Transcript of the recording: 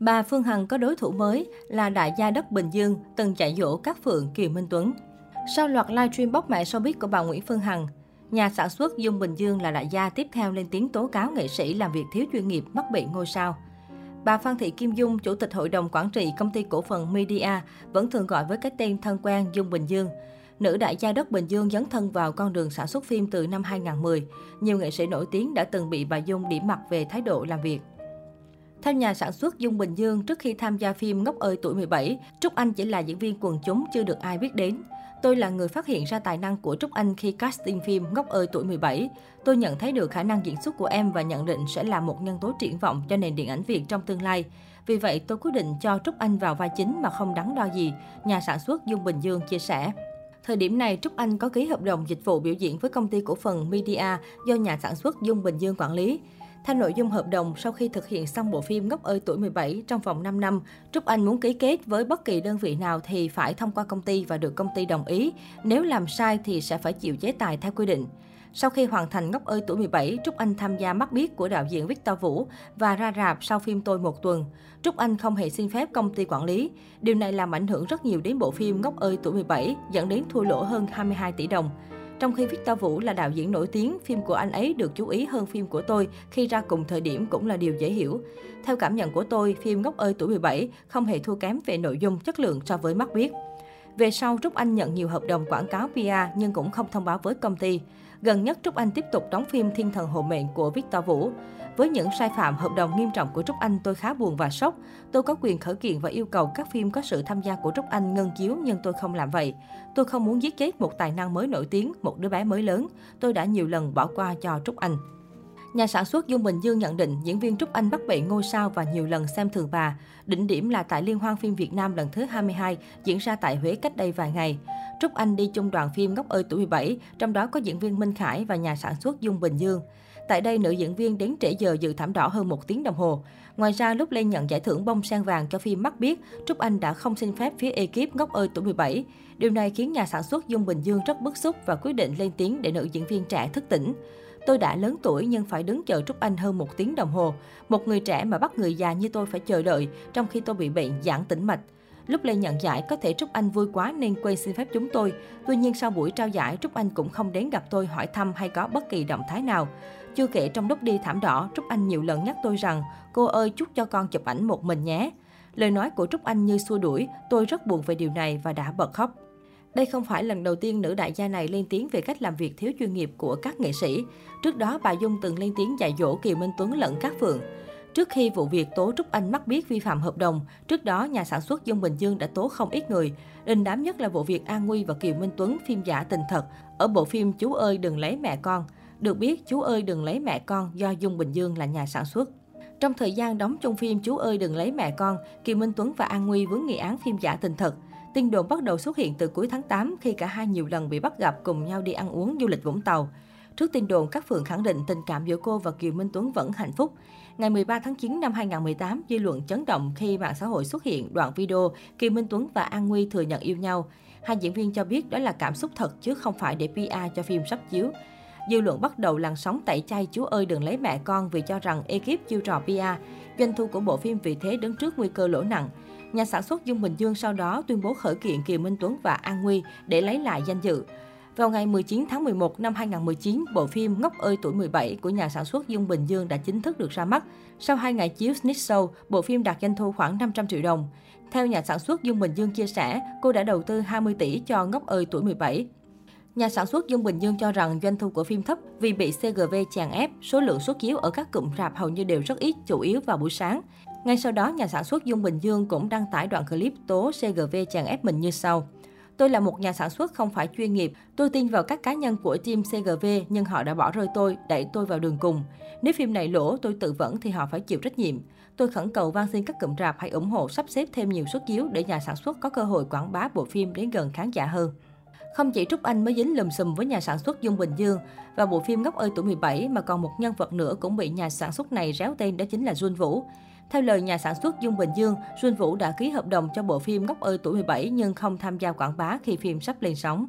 Bà Phương Hằng có đối thủ mới là đại gia đất Bình Dương, từng chạy dỗ các phượng Kiều Minh Tuấn. Sau loạt livestream bóc mẹ showbiz của bà Nguyễn Phương Hằng, nhà sản xuất Dung Bình Dương là đại gia tiếp theo lên tiếng tố cáo nghệ sĩ làm việc thiếu chuyên nghiệp, mắc bệnh ngôi sao. Bà Phan Thị Kim Dung, chủ tịch hội đồng quản trị công ty cổ phần Media, vẫn thường gọi với cái tên thân quen Dung Bình Dương. Nữ đại gia đất Bình Dương dấn thân vào con đường sản xuất phim từ năm 2010. Nhiều nghệ sĩ nổi tiếng đã từng bị bà Dung điểm mặt về thái độ làm việc. Theo nhà sản xuất Dung Bình Dương, trước khi tham gia phim Ngốc ơi tuổi 17, Trúc Anh chỉ là diễn viên quần chúng chưa được ai biết đến. Tôi là người phát hiện ra tài năng của Trúc Anh khi casting phim Ngốc ơi tuổi 17. Tôi nhận thấy được khả năng diễn xuất của em và nhận định sẽ là một nhân tố triển vọng cho nền điện ảnh Việt trong tương lai. Vì vậy, tôi quyết định cho Trúc Anh vào vai chính mà không đắn đo gì, nhà sản xuất Dung Bình Dương chia sẻ. Thời điểm này, Trúc Anh có ký hợp đồng dịch vụ biểu diễn với công ty cổ phần Media do nhà sản xuất Dung Bình Dương quản lý. Theo nội dung hợp đồng, sau khi thực hiện xong bộ phim Ngốc ơi tuổi 17 trong vòng 5 năm, Trúc Anh muốn ký kết với bất kỳ đơn vị nào thì phải thông qua công ty và được công ty đồng ý. Nếu làm sai thì sẽ phải chịu chế tài theo quy định. Sau khi hoàn thành Ngốc ơi tuổi 17, Trúc Anh tham gia mắt biết của đạo diễn Victor Vũ và ra rạp sau phim Tôi một tuần. Trúc Anh không hề xin phép công ty quản lý. Điều này làm ảnh hưởng rất nhiều đến bộ phim Ngốc ơi tuổi 17, dẫn đến thua lỗ hơn 22 tỷ đồng. Trong khi Victor Vũ là đạo diễn nổi tiếng, phim của anh ấy được chú ý hơn phim của tôi khi ra cùng thời điểm cũng là điều dễ hiểu. Theo cảm nhận của tôi, phim Ngốc ơi tuổi 17 không hề thua kém về nội dung chất lượng so với mắt biết. Về sau, Trúc Anh nhận nhiều hợp đồng quảng cáo PR nhưng cũng không thông báo với công ty. Gần nhất, Trúc Anh tiếp tục đóng phim Thiên thần hộ mệnh của Victor Vũ. Với những sai phạm hợp đồng nghiêm trọng của Trúc Anh, tôi khá buồn và sốc. Tôi có quyền khởi kiện và yêu cầu các phim có sự tham gia của Trúc Anh ngân chiếu nhưng tôi không làm vậy. Tôi không muốn giết chết một tài năng mới nổi tiếng, một đứa bé mới lớn. Tôi đã nhiều lần bỏ qua cho Trúc Anh. Nhà sản xuất Dung Bình Dương nhận định diễn viên Trúc Anh bắt bệnh ngôi sao và nhiều lần xem thường bà. Đỉnh điểm là tại Liên hoan phim Việt Nam lần thứ 22 diễn ra tại Huế cách đây vài ngày. Trúc Anh đi chung đoàn phim Ngốc ơi tuổi 17, trong đó có diễn viên Minh Khải và nhà sản xuất Dung Bình Dương. Tại đây, nữ diễn viên đến trễ giờ dự thảm đỏ hơn một tiếng đồng hồ. Ngoài ra, lúc lên nhận giải thưởng bông sen vàng cho phim Mắt Biết, Trúc Anh đã không xin phép phía ekip Ngốc ơi tuổi 17. Điều này khiến nhà sản xuất Dung Bình Dương rất bức xúc và quyết định lên tiếng để nữ diễn viên trẻ thức tỉnh. Tôi đã lớn tuổi nhưng phải đứng chờ Trúc Anh hơn một tiếng đồng hồ. Một người trẻ mà bắt người già như tôi phải chờ đợi, trong khi tôi bị bệnh giãn tĩnh mạch. Lúc lê nhận giải, có thể Trúc Anh vui quá nên quên xin phép chúng tôi. Tuy nhiên sau buổi trao giải, Trúc Anh cũng không đến gặp tôi hỏi thăm hay có bất kỳ động thái nào. Chưa kể trong lúc đi thảm đỏ, Trúc Anh nhiều lần nhắc tôi rằng, cô ơi chúc cho con chụp ảnh một mình nhé. Lời nói của Trúc Anh như xua đuổi, tôi rất buồn về điều này và đã bật khóc. Đây không phải lần đầu tiên nữ đại gia này lên tiếng về cách làm việc thiếu chuyên nghiệp của các nghệ sĩ. Trước đó, bà Dung từng lên tiếng dạy dỗ Kiều Minh Tuấn lẫn các phượng. Trước khi vụ việc tố Trúc Anh mắc biết vi phạm hợp đồng, trước đó nhà sản xuất Dung Bình Dương đã tố không ít người. Đình đám nhất là vụ việc An Nguy và Kiều Minh Tuấn phim giả tình thật ở bộ phim Chú ơi đừng lấy mẹ con. Được biết, Chú ơi đừng lấy mẹ con do Dung Bình Dương là nhà sản xuất. Trong thời gian đóng chung phim Chú ơi đừng lấy mẹ con, Kiều Minh Tuấn và An Nguy vướng nghi án phim giả tình thật. Tin đồn bắt đầu xuất hiện từ cuối tháng 8 khi cả hai nhiều lần bị bắt gặp cùng nhau đi ăn uống du lịch Vũng Tàu. Trước tin đồn, các phường khẳng định tình cảm giữa cô và Kiều Minh Tuấn vẫn hạnh phúc. Ngày 13 tháng 9 năm 2018, dư luận chấn động khi mạng xã hội xuất hiện đoạn video Kiều Minh Tuấn và An Nguy thừa nhận yêu nhau. Hai diễn viên cho biết đó là cảm xúc thật chứ không phải để PR cho phim sắp chiếu. Dư luận bắt đầu làn sóng tẩy chay chú ơi đừng lấy mẹ con vì cho rằng ekip chiêu trò PR. Doanh thu của bộ phim vì thế đứng trước nguy cơ lỗ nặng. Nhà sản xuất Dung Bình Dương sau đó tuyên bố khởi kiện Kiều Minh Tuấn và An Nguy để lấy lại danh dự. Vào ngày 19 tháng 11 năm 2019, bộ phim Ngốc ơi tuổi 17 của nhà sản xuất Dung Bình Dương đã chính thức được ra mắt. Sau 2 ngày chiếu Snitch show, bộ phim đạt doanh thu khoảng 500 triệu đồng. Theo nhà sản xuất Dung Bình Dương chia sẻ, cô đã đầu tư 20 tỷ cho Ngốc ơi tuổi 17. Nhà sản xuất Dương Bình Dương cho rằng doanh thu của phim thấp vì bị CGV chèn ép, số lượng xuất chiếu ở các cụm rạp hầu như đều rất ít, chủ yếu vào buổi sáng. Ngay sau đó, nhà sản xuất Dương Bình Dương cũng đăng tải đoạn clip tố CGV chèn ép mình như sau. Tôi là một nhà sản xuất không phải chuyên nghiệp. Tôi tin vào các cá nhân của team CGV nhưng họ đã bỏ rơi tôi, đẩy tôi vào đường cùng. Nếu phim này lỗ, tôi tự vẫn thì họ phải chịu trách nhiệm. Tôi khẩn cầu van xin các cụm rạp hãy ủng hộ sắp xếp thêm nhiều suất chiếu để nhà sản xuất có cơ hội quảng bá bộ phim đến gần khán giả hơn. Không chỉ Trúc Anh mới dính lùm xùm với nhà sản xuất Dung Bình Dương và bộ phim Ngốc ơi tuổi 17 mà còn một nhân vật nữa cũng bị nhà sản xuất này réo tên đó chính là Jun Vũ. Theo lời nhà sản xuất Dung Bình Dương, Jun Vũ đã ký hợp đồng cho bộ phim Ngốc ơi tuổi 17 nhưng không tham gia quảng bá khi phim sắp lên sóng.